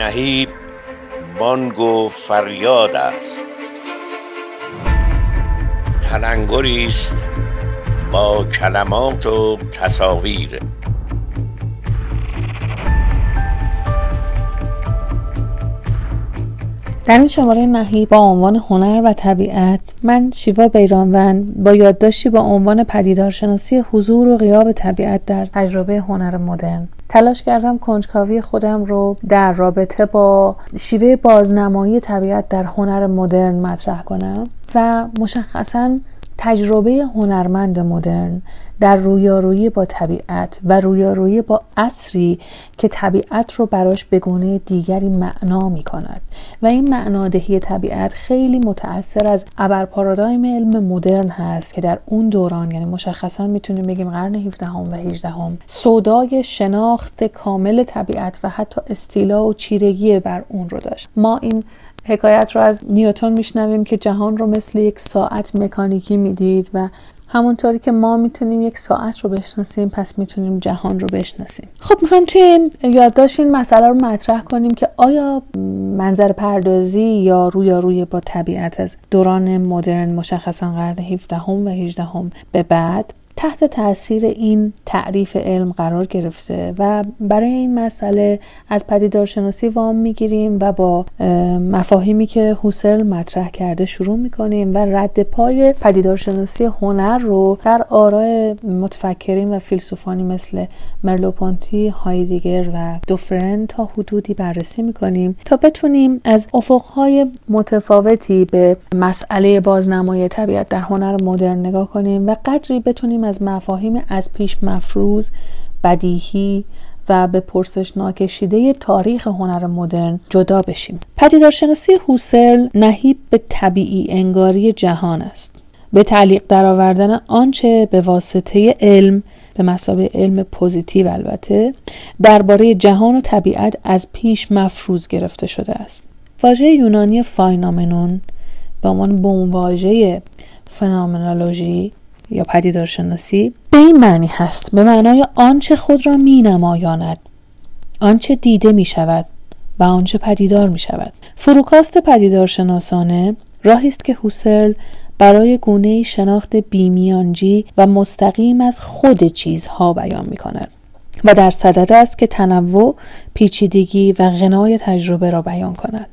نهیب بانگ و فریاد است. تلنگری است با کلمات و تصاویر. در این شماره نهی با عنوان هنر و طبیعت من شیوا بیرانوند با یادداشتی با عنوان پدیدارشناسی حضور و غیاب طبیعت در تجربه هنر مدرن. تلاش کردم کنجکاوی خودم رو در رابطه با شیوه بازنمایی طبیعت در هنر مدرن مطرح کنم و مشخصا تجربه هنرمند مدرن در رویارویی با طبیعت و رویارویی با اصری که طبیعت رو براش به گونه دیگری معنا می کند و این معنادهی طبیعت خیلی متأثر از ابر پارادایم علم مدرن هست که در اون دوران یعنی مشخصا می‌تونیم بگیم قرن 17 هم و 18 هم سودای شناخت کامل طبیعت و حتی استیلا و چیرگی بر اون رو داشت. ما این حکایت رو از نیوتون میشنویم که جهان رو مثل یک ساعت مکانیکی می‌دید و همونطوری که ما می‌تونیم یک ساعت رو بشناسیم پس می‌تونیم جهان رو بشناسیم. خب می‌خوایم توی یادداشت این مسئله رو مطرح کنیم که آیا منظر پردازی یا روی با طبیعت از دوران مدرن مشخصا قرن 17 هم و 18 هم به بعد تحت تاثیر این تعریف علم قرار گرفته و برای این مسئله از پدیدارشناسی وام می‌گیریم و با مفاهیمی که هوسل مطرح کرده شروع می‌کنیم و رد پای پدیدارشناسی هنر رو در آراء متفکرین و فیلسوفانی مثل مرلوپونتی، هایدیگر و دوفرن تا حدودی بررسی می‌کنیم تا بتونیم از افقهای متفاوتی به مسئله بازنمای طبیعت در هنر مدرن نگاه کنیم و قدری بتونیم از مفاهیم از پیش مفروض بدیهی و به پرسش ناکشیده تاریخ هنر مدرن جدا بشیم. پدیدارشناسی هوسرل نهیب به طبیعی انگاری جهان است. به تعلیق درآوردن آنچه به واسطه علم به مسابه علم پوزیتیو البته درباره جهان و طبیعت از پیش مفروض گرفته شده است. واژه یونانی فاینامنون به عنوان واژه فنامنولوژی یا پدیدارشناسی به این معنی هست. به معنای آنچه خود را می نمایاند. آنچه دیده می شود و آنچه پدیدار می شود. فروکاست پدیدارشناسانه راهی است که هوسرل برای گونه شناخت بیمیانجی و مستقیم از خود چیزها بیان می کند و در صدد است که تنوع پیچیدگی و غنای تجربه را بیان کند.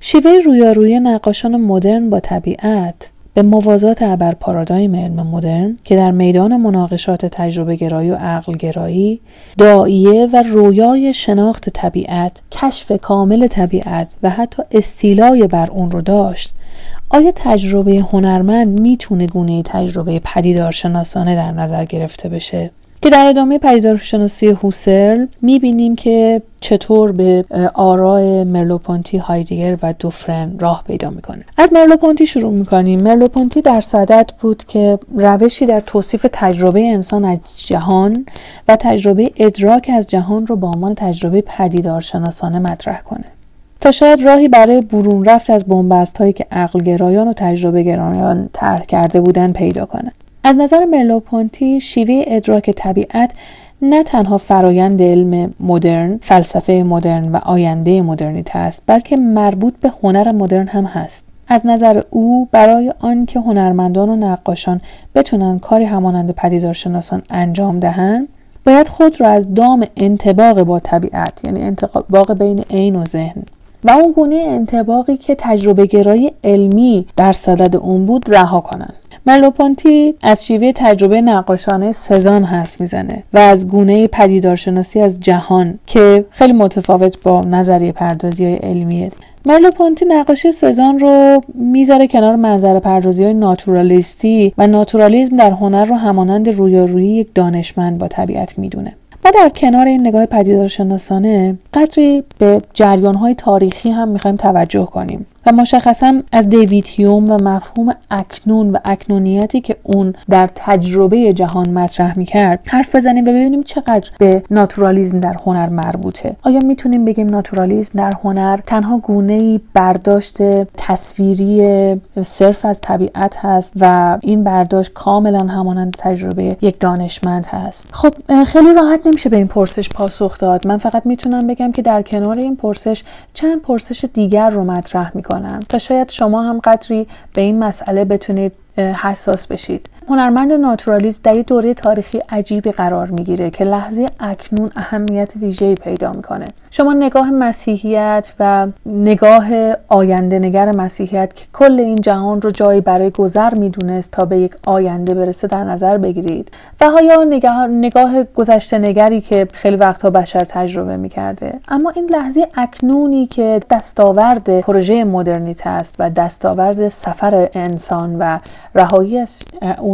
شیوه رویارویی نقاشان مدرن با طبیعت به موازات ابر پارادایم علم مدرن که در میدان مناقشات تجربه گرایی و عقل گرایی دائیه و رویای شناخت طبیعت کشف کامل طبیعت و حتی استیلای بر اون رو داشت. آیا تجربه هنرمند می‌تونه گونه تجربه پدیدارشناسانه در نظر گرفته بشه؟ که در ادامه پدیدارشناسی هوسرل می‌بینیم که چطور به آراء مرلوپونتی هایدیگر و دوفرن راه پیدا می‌کنه. از مرلوپونتی شروع می‌کنیم. مرلوپونتی در صدد بود که روشی در توصیف تجربه انسان از جهان و تجربه ادراک از جهان رو با عنوان تجربه پدیدارشناسانه مطرح کنه. تا شاید راهی برای برون رفت از بنبست هایی که عقل گرایان و تجربه گرایان طرح کرده بودن پیدا کنه. از نظر مرلوپونتی شیوه ادراک طبیعت نه تنها فرایند علم مدرن، فلسفه مدرن و آینده مدرنیته است بلکه مربوط به هنر مدرن هم هست. از نظر او برای آنکه هنرمندان و نقاشان بتونن کاری همانند پدیدارشناسان انجام دهند باید خود را از دام انتباق با طبیعت یعنی انتباق بین عین و ذهن و اون گونه انتباقی که تجربه گرایی علمی در صدد اون بود رها کنند مرلوپونتی از شیوه تجربه نقاشانه سزان حرف می‌زنه و از گونه پدیدارشناسی از جهان که خیلی متفاوت با نظریه پردازی های علمیه. مرلوپونتی نقاشی سزان رو می‌ذاره کنار منظر پردازی های ناتورالیستی و ناتورالیزم در هنر رو همانند رویارویی یک دانشمند با طبیعت می‌دونه. ما در کنار این نگاه پدیدارشناسانه قدری به جریان های تاریخی هم می‌خوایم توجه کنیم. و مشخصا از دیوید هیوم و مفهوم اکنون و اکنونیتی که اون در تجربه جهان مطرح می‌کرد حرف بزنیم و ببینیم چقدر به ناتورالیزم در هنر مربوطه. آیا می‌تونیم بگیم ناتورالیزم در هنر تنها گونه ای برداشت تصویری صرف از طبیعت هست و این برداشت کاملا همانند تجربه یک دانشمند هست؟ خب خیلی راحت نمیشه به این پرسش پاسخ داد. من فقط می‌تونم بگم که در کنار این پرسش چند پرسش دیگر رو مطرح می‌کنم. تا شاید شما هم قدری به این مسئله بتونید حساس بشید. هنرمند ناتورالیزم در یک دوره تاریخی عجیبی قرار می‌گیره که لحظه اکنون اهمیت ویژه‌ای پیدا می‌کنه. شما نگاه مسیحیت و نگاه آینده نگر مسیحیت که کل این جهان رو جایی برای گذر می‌دونست تا به یک آینده برسه در نظر بگیرید. و یا نگاه, نگاه گذشته نگری که خیلی وقتها بشر تجربه می‌کرده. اما این لحظه اکنونی که دستاورد پروژه مدرنیته است و دستاورد سفر انسان و رهایی از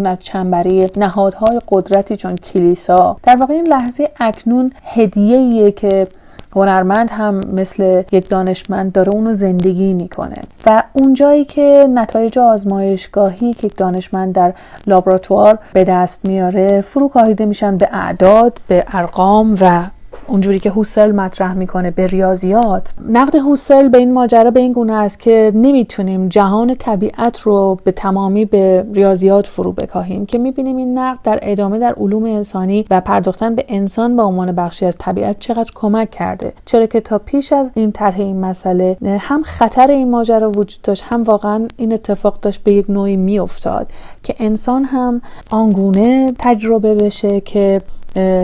از چنبری نهادهای قدرتی چون کلیسا. در واقع این لحظه اکنون هدیه که هنرمند هم مثل یک دانشمند داره اونو زندگی می‌کنه. و اونجایی که نتایج آزمایشگاهی که یک دانشمند در لابراتوار به دست میاره فرو کاهیده میشن به اعداد به ارقام و اونجوری که هوسل مطرح می‌کنه به ریاضیات نقد هوسل به این ماجرا به این گونه است که نمی‌تونیم جهان طبیعت رو به تمامی به ریاضیات فرو بکاهیم که می‌بینیم این نقد در ادامه در علوم انسانی و پرداختن به انسان به عنوان بخشی از طبیعت چقدر کمک کرده. چرا که تا پیش از این طرح این مسئله هم خطر این ماجرا وجود داشت هم واقعا این اتفاق داشت به یک نوعی میافتاد که انسان هم آنگونه تجربه بشه که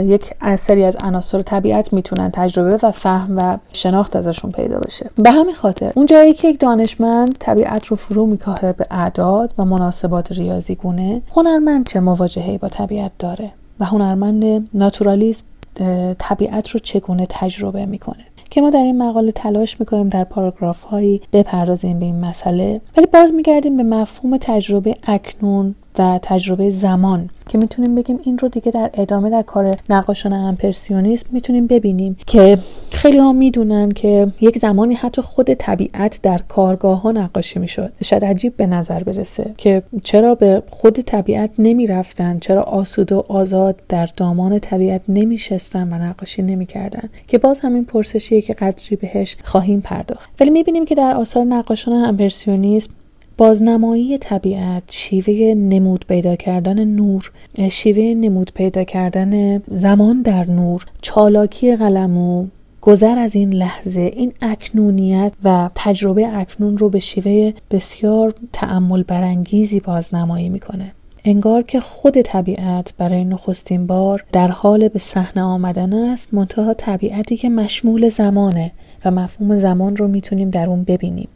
یک سری از عناصر طبیعت می‌تونن تجربه و فهم و شناخت ازشون پیدا بشه. به همین خاطر اون جایی که یک دانشمند طبیعت رو فرو میکاهه به اعداد و مناسبات ریاضی گونه هنرمند چه مواجهه با طبیعت داره و هنرمند ناتورالیسم طبیعت رو چگونه تجربه می‌کنه؟ که ما در این مقاله تلاش می‌کنیم در پاراگراف هایی بپردازیم به این مسئله ولی باز میگردیم به مفهوم تجربه اکنون و تجربه زمان که می‌تونیم بگیم این رو دیگه در ادامه در کار نقاشان امپرسیونیسم می‌تونیم ببینیم که خیلی ها می‌دونن که یک زمانی حتی خود طبیعت در کارگاه ها نقاشی می‌شد. شاید عجیب به نظر برسه که چرا به خود طبیعت نمی‌رفتن چرا آسود و آزاد در دامان طبیعت نمیشستن و نقاشی نمی‌کردن که باز همین پرسشیه که قدری بهش خواهیم پرداخت. ولی می‌بینیم که در آثار نقاشان امپرسیونیسم بازنمایی طبیعت شیوه نمود پیدا کردن نور شیوه نمود پیدا کردن زمان در نور چالاکی قلمو گذر از این لحظه این اکنونیت و تجربه اکنون رو به شیوه بسیار تعمل برانگیزی بازنمایی می‌کنه. انگار که خود طبیعت برای نخستین بار در حال به صحنه آمدن است منتها طبیعتی که مشمول زمانه و مفهوم زمان رو می‌تونیم در اون ببینیم.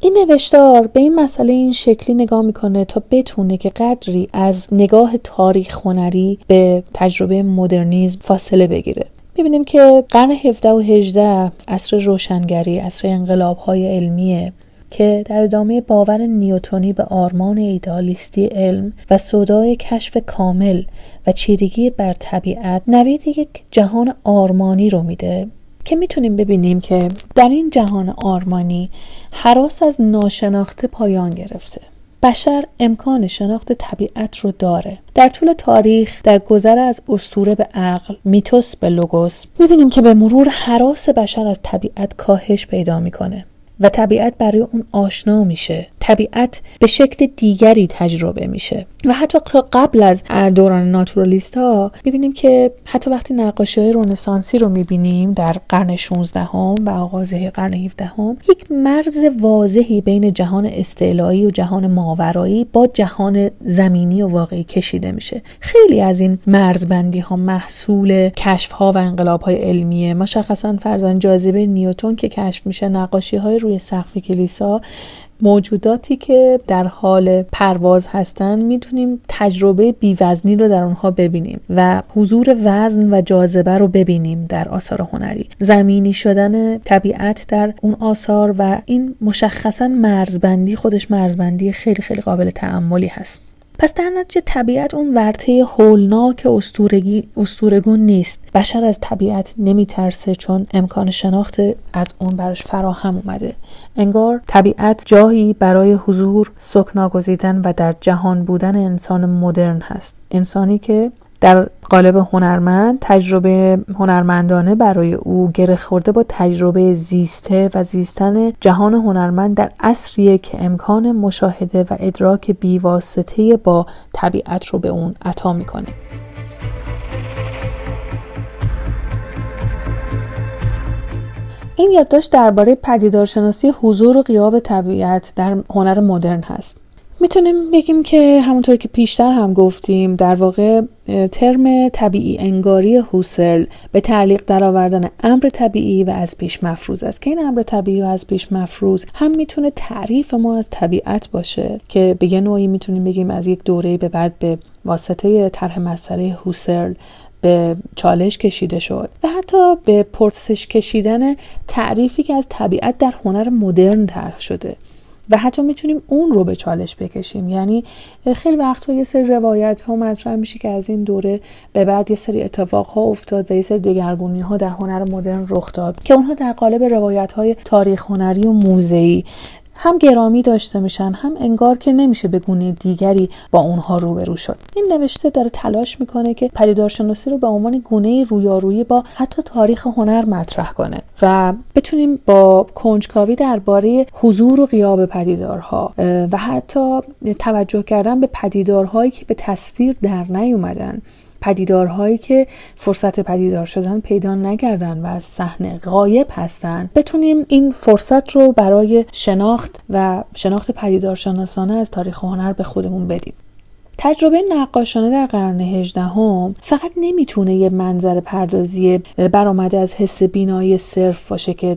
این نوشتار به این مسئله این شکلی نگاه می‌کنه تا بتونه که قدری از نگاه تاریخ هنری به تجربه مدرنیزم فاصله بگیره. می‌بینیم که قرن 17 و 18 عصر روشنگری عصر انقلاب های علمیه که در ادامه باور نیوتونی به آرمان ایدالیستی علم و صدای کشف کامل و چیرگی بر طبیعت نوید یک جهان آرمانی رو میده. که می‌تونیم ببینیم که در این جهان آرمانی حراس از ناشناخته پایان گرفته. بشر امکان شناخت طبیعت رو داره. در طول تاریخ در گذر از استوره به عقل میتوس به لوگوس می‌بینیم که به مرور حراس بشر از طبیعت کاهش پیدا می‌کنه. و طبیعت برای اون آشنا میشه. طبیعت به شکل دیگری تجربه میشه. و حتی قبل از دوران ناتورالیست ها می‌بینیم که حتی وقتی نقاشی های رونسانسی رو می‌بینیم در قرن 16 هم و آغازه قرن 17 هم یک مرز واضحی بین جهان استعلایی و جهان ماورایی با جهان زمینی و واقعی کشیده میشه. خیلی از این مرزبندی ها محصول کشف ها و انقلاب های علمیه مشخصا فرزن جاذبه نیوتون که کشف میشه نقاشی های روی سقف کلیسا موجوداتی که در حال پرواز هستن می‌تونیم تجربه بیوزنی رو در اونها ببینیم و حضور وزن و جاذبه رو ببینیم در آثار هنری. زمینی شدن طبیعت در اون آثار و این مشخصا مرزبندی خودش مرزبندی خیلی خیلی قابل تعملی هست. پس در نتیجه طبیعت اون ورطه هولناک استورگون نیست. بشر از طبیعت نمیترسه چون امکان شناخت از اون براش فراهم اومده. انگار طبیعت جایی برای حضور سکنا گزیدن و در جهان بودن انسان مدرن هست. انسانی که در قالب هنرمند تجربه هنرمندانه برای او گره خورده با تجربه زیسته و زیستن جهان هنرمند در عصریه که امکان مشاهده و ادراک بیواسطه با طبیعت رو به اون عطا می‌کنه. این یادداشت درباره پدیدارشناسی حضور و قیاب طبیعت در هنر مدرن هست. می‌تونیم بگیم که همونطور که پیشتر هم گفتیم در واقع ترم طبیعی انگاری هوسل به تعلیق درآوردن امر طبیعی و از پیش مفروض است. که این امر طبیعی و از پیش مفروض هم می‌تونه تعریف ما از طبیعت باشه که به یه نوعی می‌تونیم بگیم از یک دوره به بعد به واسطه طرح مسئله هوسل به چالش کشیده شد و حتی به پرسش کشیدن تعریفی که از طبیعت در هنر مدرن طرح شده. و حتی می‌تونیم اون رو به چالش بکشیم. یعنی خیلی وقتها یه سری روایت ها مطرح میشه که از این دوره به بعد یه سری اتفاق ها افتاد و یه سری دگرگونی ها در هنر مدرن رخ داد که اونها در قالب روایت های تاریخ هنری و موزهی هم گرامی داشته میشن هم انگار که نمیشه به گونه دیگری با اونها روبرو شد. این نوشته داره تلاش می‌کنه که پدیدارشناسی رو به عنوان گونه رویارویی با حتی تاریخ هنر مطرح کنه و بتونیم با کنجکاوی درباره حضور و قیاب پدیدارها و حتی توجه کردن به پدیدارهایی که به تصویر در نیومدن. پدیدارهایی که فرصت پدیدار شدن پیدا نکردن و از صحنه غایب هستن. بتونیم این فرصت رو برای شناخت و شناخت پدیدارشناسانه از تاریخ هنر به خودمون بدیم. تجربه نقاشانه در قرن هجدهم فقط نمی‌تونه یه منظر پردازی برآمده از حس بینایی صرف باشه که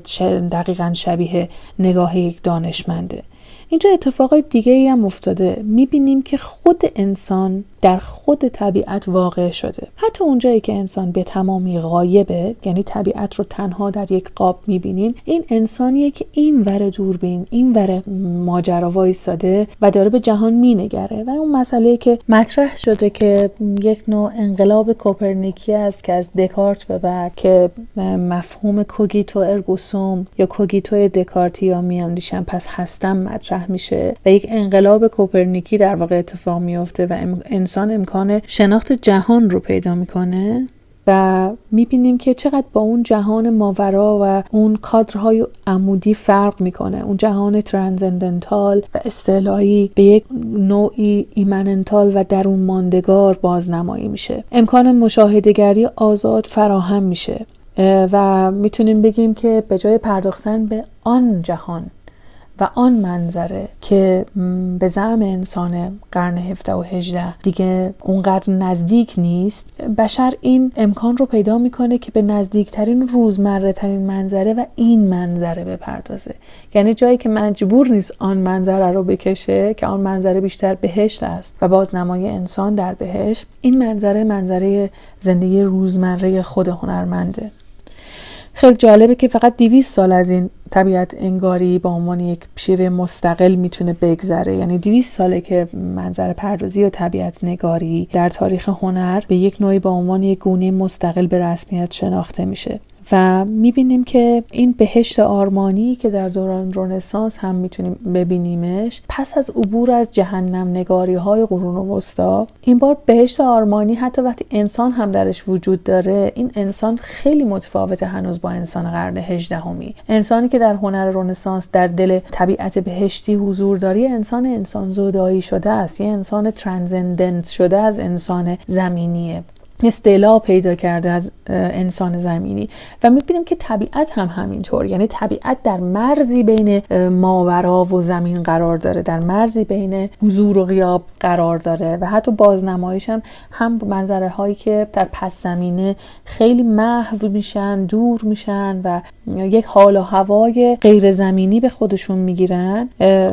دقیقا شبیه نگاه یک دانشمنده. اینجا اتفاقای دیگه ای هم افتاده. می‌بینیم که خود انسان در خود طبیعت واقع شده. حتی اونجایی که انسان به تمامی غایبه یعنی طبیعت رو تنها در یک قاب می‌بینیم این انسانیه که این ور دوربین این ور ماجرا وایساده و داره به جهان مینگره. و اون مسئله که مطرح شده که یک نوع انقلاب کوپرنیکی است که از دکارت به بعد که مفهوم cogito ergo sum یا cogito دکارتی یا می‌اندیشم پس هستم مطرح میشه و یک انقلاب کوپرنیکی در واقع اتفاق میفته و انسان امکان شناخت جهان رو پیدا می‌کنه و می‌بینیم که چقدر با اون جهان ماورا و اون کادرهای عمودی فرق می‌کنه. اون جهان transcendental و استعلایی به یک نوعی immanental و درون ماندگار بازنمایی میشه. امکان مشاهدگری آزاد فراهم میشه. و می‌تونیم بگیم که به جای پرداختن به آن جهان و آن منظره که به زعم انسان قرن 17 و 18 دیگه اونقدر نزدیک نیست بشر این امکان رو پیدا می‌کنه که به نزدیکترین روزمره ترین منظره و این منظره بپردازه. یعنی جایی که مجبور نیست آن منظره رو بکشه که آن منظره بیشتر بهشت است و بازنمای انسان در بهشت این منظره منظره زندگی روزمره خود هنرمنده. خیلی جالبه که فقط 200 سال از این طبیعت انگاری با عنوان یک شیوه مستقل می‌تونه بگذره. یعنی 200 ساله که منظر پردازی و طبیعت نگاری در تاریخ هنر به یک نوعی با عنوان یک گونه مستقل به رسمیت شناخته میشه. و می‌بینیم که این بهشت آرمانی که در دوران رنسانس هم می‌تونیم ببینیمش پس از عبور از جهنم نگاری های قرون وسطا این بار بهشت آرمانی حتی وقتی انسان هم درش وجود داره این انسان خیلی متفاوته هنوز با انسان قرن هجدهمی. انسانی که در هنر رنسانس در دل طبیعت بهشتی حضور داری انسان انسان زودایی شده است یه انسان ترانزندنت شده از انسان زمینیه. استعلا پیدا کرده از انسان زمینی. و می‌بینیم که طبیعت هم همینطور. یعنی طبیعت در مرزی بین ماورا و زمین قرار داره. در مرزی بین حضور و غیاب قرار داره. و حتی بازنمایش هم هم منظره هایی که در پس زمینه خیلی محو میشن دور میشن و یک حال و هوای غیر زمینی به خودشون می‌گیرن.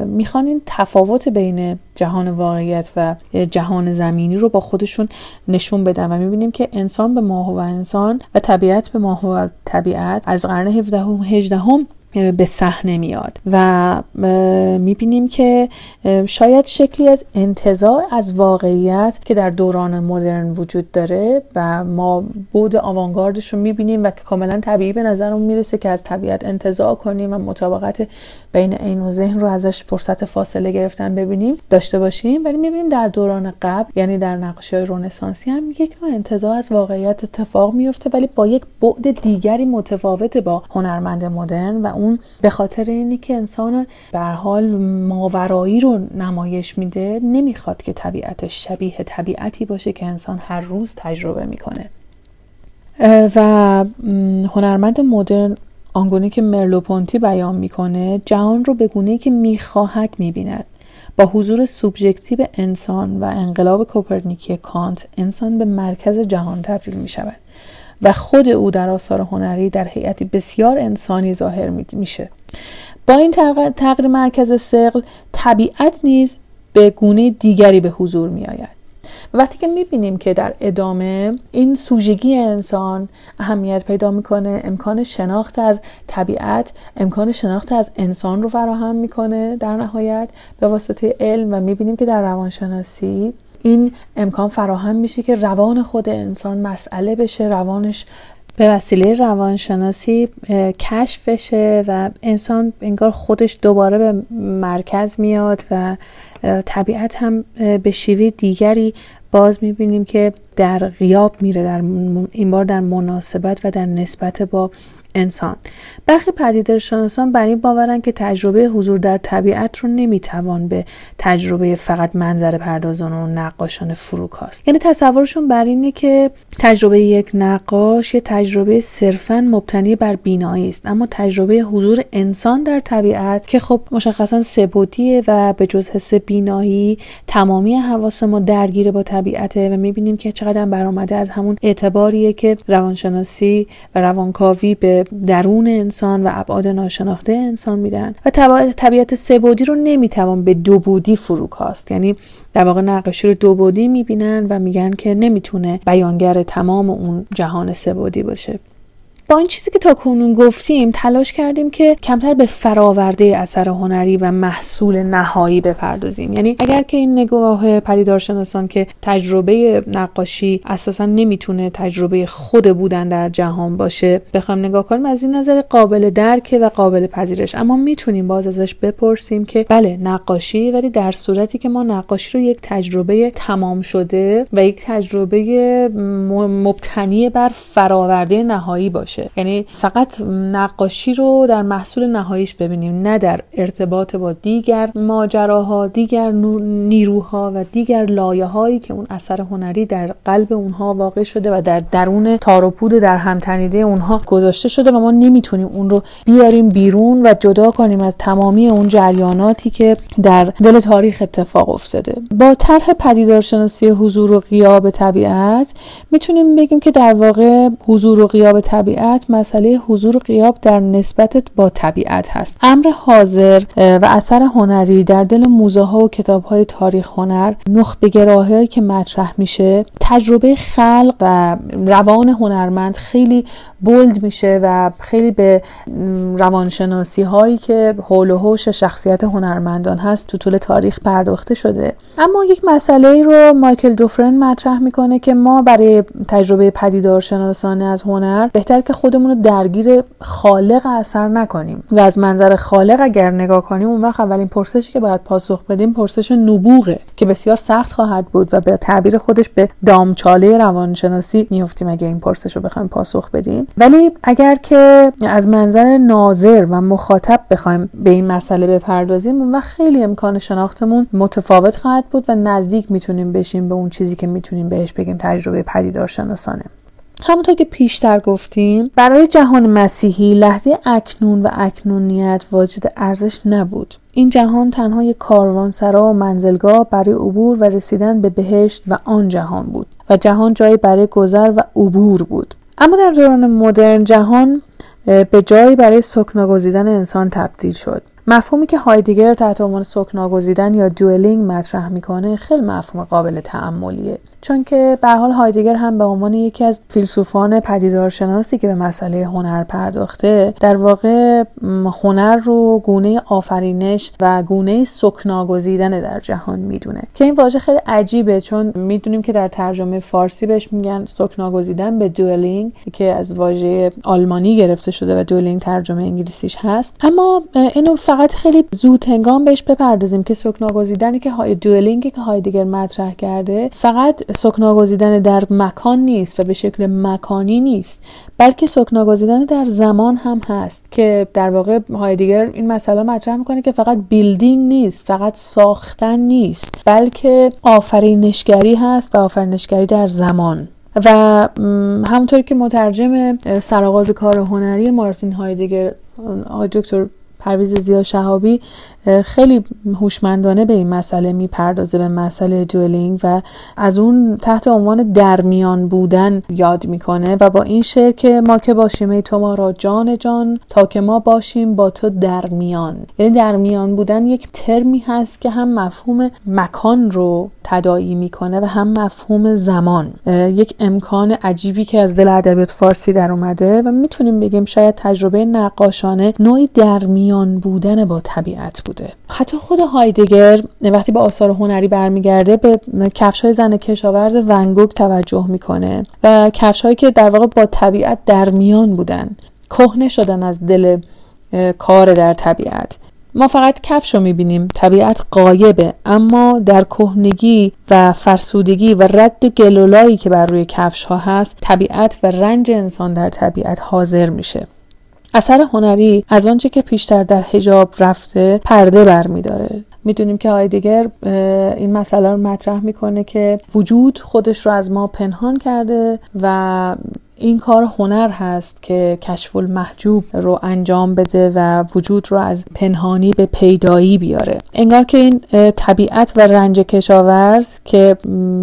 می‌خوان این تفاوت بین جهان واقعیت و جهان زمینی رو با خودشون نشون بدن. و می‌بینیم که انسان به ماه و انسان و طبیعت به ماه و طبیعت از قرن 17 هم 18 هم به صحنه میاد و می‌بینیم که شاید شکلی از انتظار از واقعیت که در دوران مدرن وجود داره و ما بود آوانگاردش رو می‌بینیم و که کاملا طبیعی به نظرمون می‌رسه که از طبیعت انتظار کنیم و مطابقت بین عین و ذهن رو ازش فرصت فاصله گرفتن ببینیم داشته باشیم. ولی می‌بینیم در دوران قبل یعنی در نقاشی های رونسانسی هم یک نوع انتظار از واقعیت اتفاق میفته ولی با یک بعد دیگری متفاوت با هنرمند مدرن و اون به خاطر اینی که انسان به حال ماورایی رو نمایش میده نمی‌خواد که طبیعتش شبیه طبیعتی باشه که انسان هر روز تجربه می‌کنه. و هنرمند مدرن آنگونه که مرلوپونتی بیان می‌کنه جهان رو به گونه که می‌خواهد می‌بیند. با حضور سوبژکتیو انسان و انقلاب کوپرنیکی کانت انسان به مرکز جهان تبدیل می شود و خود او در آثار هنری در هیئتی بسیار انسانی ظاهر میشه. با این تغییر مرکز سقل طبیعت نیز به گونه دیگری به حضور می آید. وقتی که می‌بینیم که در ادامه این سوژگی انسان اهمیت پیدا می‌کنه امکان شناخت از طبیعت امکان شناخت از انسان رو فراهم می‌کنه در نهایت. به واسطه علم و می‌بینیم که در روانشناسی این امکان فراهم میشه که روان خود انسان مسئله بشه روانش به وسیله روانشناسی کشف بشه و انسان انگار خودش دوباره به مرکز میاد و طبیعت هم به شیوه دیگری باز می‌بینیم که در غیاب میره در این بار در مناسبت و در نسبت با انسان. برخی پدیدارشناسان بر این باورن که تجربه حضور در طبیعت رو نمی‌توان به تجربه فقط منظر پردازان و نقاشان فروکاست یعنی تصورشون بر اینه که تجربه یک نقاش یه تجربه صرفا مبتنی بر بینایی است. اما تجربه حضور انسان در طبیعت که خب مشخصا سبودیه و به جز حس بینایی تمامی حواس ما درگیر با طبیعته و می‌بینیم که چقدر برآمده از همون اعتباریه که روانشناسی و روانکاوی به درون انسان و ابعاد ناشناخته انسان میدن. و طبیعت سبودی رو نمی‌توان به دو بودی فروکاست یعنی در واقع نقاشی رو دو بودی می‌بینن و میگن که نمی‌تونه بیانگر تمام اون جهان سبودی باشه. با این چیزی که تا کنون گفتیم تلاش کردیم که کمتر به فراورده اثر هنری و محصول نهایی بپردازیم. یعنی اگر که این نگاه پدیدارشناسان که تجربه نقاشی اساسا نمی‌تونه تجربه خود بودن در جهان باشه بخوام نگاه کنیم از این نظر قابل درک و قابل پذیرش. اما می‌تونیم باز ازش بپرسیم که بله نقاشی ولی در صورتی که ما نقاشی رو یک تجربه تمام شده و یک تجربه مبتنی بر فراورده نهایی باشه. یعنی فقط نقاشی رو در محصول نهاییش ببینیم نه در ارتباط با دیگر ماجراها دیگر نیروها و دیگر لایه هایی که اون اثر هنری در قلب اونها واقع شده و در درون تاروپود در همتنیده اونها گذاشته شده و ما نمی‌تونیم اون رو بیاریم بیرون و جدا کنیم از تمامی اون جریاناتی که در دل تاریخ اتفاق افتاده. با طرح پدیدارشناسی حضور و غیاب طبیعت می‌تونیم بگیم که در واقع حضور و غیاب طبیعت مسئله حضور و قیاب در نسبت با طبیعت هست. امر حاضر و اثر هنری در دل موزه ها و کتاب های تاریخ هنر نخبه گراهی که مطرح میشه. تجربه خلق و روان هنرمند خیلی بولد میشه و خیلی به روانشناسی هایی که حول و حوش شخصیت هنرمندان هست تو طول تاریخ پرداخته شده. اما یک مسئله رو مایکل دوفرن مطرح می‌کنه که ما برای تجربه پدیدارشناسانه از هنر بهتر که خودمون رو درگیر خالق اثر نکنیم. و از منظر خالق اگر نگاه کنیم اون وقت اولین پرسشی که باید پاسخ بدیم پرسش نبوغه که بسیار سخت خواهد بود و به تعبیر خودش به دامچاله روانشناسی میفتیم اگر این پرسش رو بخوایم پاسخ بدیم. ولی اگر که از منظر ناظر و مخاطب بخوایم به این مسئله بپردازیم اون وقت خیلی امکان شناختمون متفاوت خواهد بود و نزدیک می‌تونیم بشیم به اون چیزی که می‌تونیم بهش بگیم تجربه پدیدارشناسانه. همونطور که پیشتر گفتیم برای جهان مسیحی لحظه اکنون و اکنونیت واجد ارزش نبود. این جهان تنها یک کاروانسرا و منزلگاه برای عبور و رسیدن به بهشت و آن جهان بود و جهان جایی برای گذر و عبور بود. اما در دوران مدرن جهان به جایی برای سکنا گزیدن انسان تبدیل شد. مفهومی که هایدگر تحت عنوان سکنا گزیدن یا دوئلینگ مطرح می‌کنه خیلی مفهوم قابل تعملیه چون که به حال هایدگر هم به عنوان یکی از فیلسوفان پدیدارشناسی که به مسئله هنر پرداخته در واقع هنر رو گونه آفرینش و گونه سکنا گزیدن در جهان می‌دونه. که این واژه خیلی عجیبه چون می‌دونیم که در ترجمه فارسی بهش میگن سکنا گزیدن به دوئلینگ که از واژه آلمانی گرفته شده و دوئلینگ ترجمه انگلیسیش هست. اما اینو فقط خیلی زود هنگام بهش بپردازیم که سکنا گزیدنی که های دوئلینگی که هایدگر مطرح کرده فقط سکنا گزیدن در مکان نیست و به شکل مکانی نیست بلکه سکنا گزیدن در زمان هم هست که در واقع هایدگر این مسئله مطرح می‌کنه که فقط بیلدینگ نیست فقط ساختن نیست بلکه آفرینشگری هست و آفرینشگری در زمان. و همونطور که مترجم سرآغاز کار هنری مارتین هایدگر آقای دکتر پرویز زیا شهابی خیلی هوشمندانه به این مسئله می‌پردازه به مسئله دوئلینگ و از اون تحت عنوان درمیان بودن یاد می‌کنه و با این شعر که ما که باشیم ای تو ما را جان جان تا که ما باشیم با تو درمیان. یعنی درمیان بودن یک ترمی هست که هم مفهوم مکان رو تدایی می‌کنه و هم مفهوم زمان. یک امکان عجیبی که از دل ادبیات فارسی در اومده و می‌تونیم بگیم شاید تجربه نقاشانه نوعی درمیان بودن با طبیعت بود حتی خود هایدگر وقتی به آثار هنری برمیگرده به کفش های زن کشاورز ونگوک توجه می‌کنه و کفش هایی که در واقع با طبیعت در میان بودن کهنه شدن از دل کار در طبیعت. ما فقط کفش رو می‌بینیم طبیعت قایبه اما در کهنگی و فرسودگی و رد و گلولایی که بر روی کفش ها هست طبیعت و رنج انسان در طبیعت حاضر میشه. اثر هنری از آنچه که پیشتر در حجاب رفته پرده برمیداره می‌دونیم که هایدگر این مسئله رو مطرح می‌کنه که وجود خودش رو از ما پنهان کرده و این کار هنر هست که کشف المحجوب رو انجام بده و وجود رو از پنهانی به پیدایی بیاره. انگار که این طبیعت و رنج کشاورز که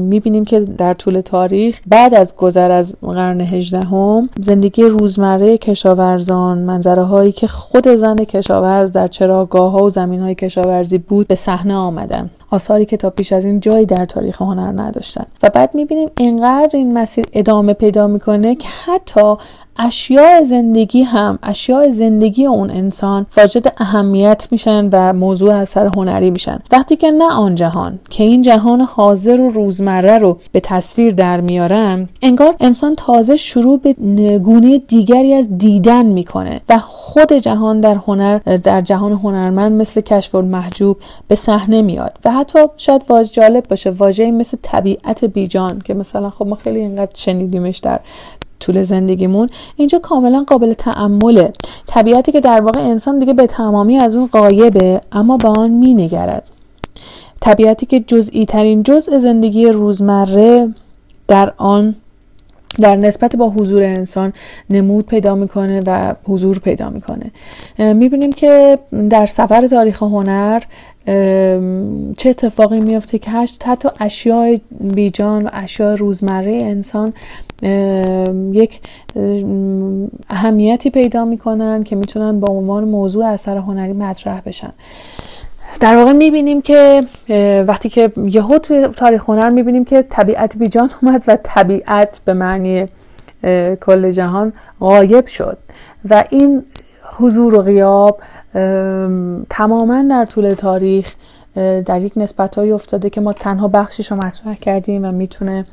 می‌بینیم که در طول تاریخ بعد از گذر از قرن هجدهم زندگی روزمره کشاورزان منظره هایی که خود زن کشاورز در چراگاه ها و زمین های کشاورزی بود به صحنه آمدن. آثاری که تا پیش از این جایی در تاریخ هنر نداشتن. و بعد می‌بینیم اینقدر این مسیر ادامه پیدا می‌کنه که حتی اشیاء زندگی هم اشیاء زندگی اون انسان واجد اهمیت میشن و موضوع اثر هنری میشن. وقتی که نه آن جهان که این جهان حاضر و روزمره رو به تصویر در میارن انگار انسان تازه شروع به گونه دیگری از دیدن می‌کنه و خود جهان در هنر در جهان هنرمند مثل کشف محجوب به صحنه میاد و حتی شاید واژه جالب باشه واژه مثل طبیعت بیجان که مثلا خب ما خیلی اینقدر شنیدیمش در طول زندگیمون اینجا کاملا قابل تعمله طبیعتی که در واقع انسان دیگه به تمامی از اون قایبه اما به آن می نگرد طبیعتی که جزئی ترین جزء زندگی روزمره در آن در نسبت با حضور انسان نمود پیدا می‌کنه و حضور پیدا می‌کنه. می‌بینیم که در سفر تاریخ هنر چه اتفاقی میفته که حتی اشیاء بیجان و اشیاء روزمره انسان یک اهمیتی پیدا می‌کنن که می‌تونن با عنوان موضوع اثر هنری مطرح بشن. در واقع می‌بینیم که وقتی که یهو تاریخ هنر می‌بینیم که طبیعت بیجان اومد و طبیعت به معنی کل جهان غایب شد. و این حضور و غیاب تماما در طول تاریخ در یک نسبت افتاده که ما تنها بخشش رو مطرح کردیم و می‌تونه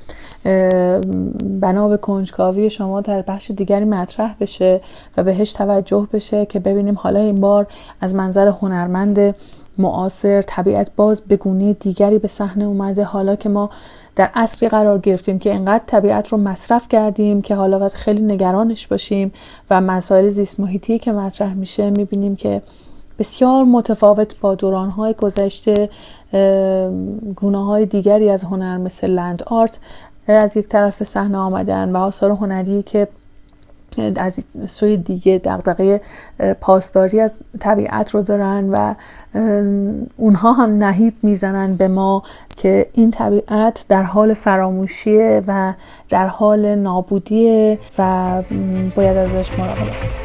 بنا به کنجکاوی شما در بخش دیگری مطرح بشه و بهش توجه بشه که ببینیم حالا این بار از منظر هنرمند معاصر طبیعت باز به گونه دیگری به صحنه اومده. حالا که ما در اصری قرار گرفتیم که انقدر طبیعت رو مصرف کردیم که حالا باید خیلی نگرانش باشیم و مسائل زیست محیطی که مطرح میشه می‌بینیم که بسیار متفاوت با دورانهای گذشته گونه های دیگری از هنر مثل لند آرت از یک طرف صحنه آمدن و آثار هنری که از سوی دیگه دقدقه پاسداری از طبیعت رو دارن و اونها هم نهیب می‌زنن به ما که این طبیعت در حال فراموشیه و در حال نابودیه و باید ازش مراقبت کرد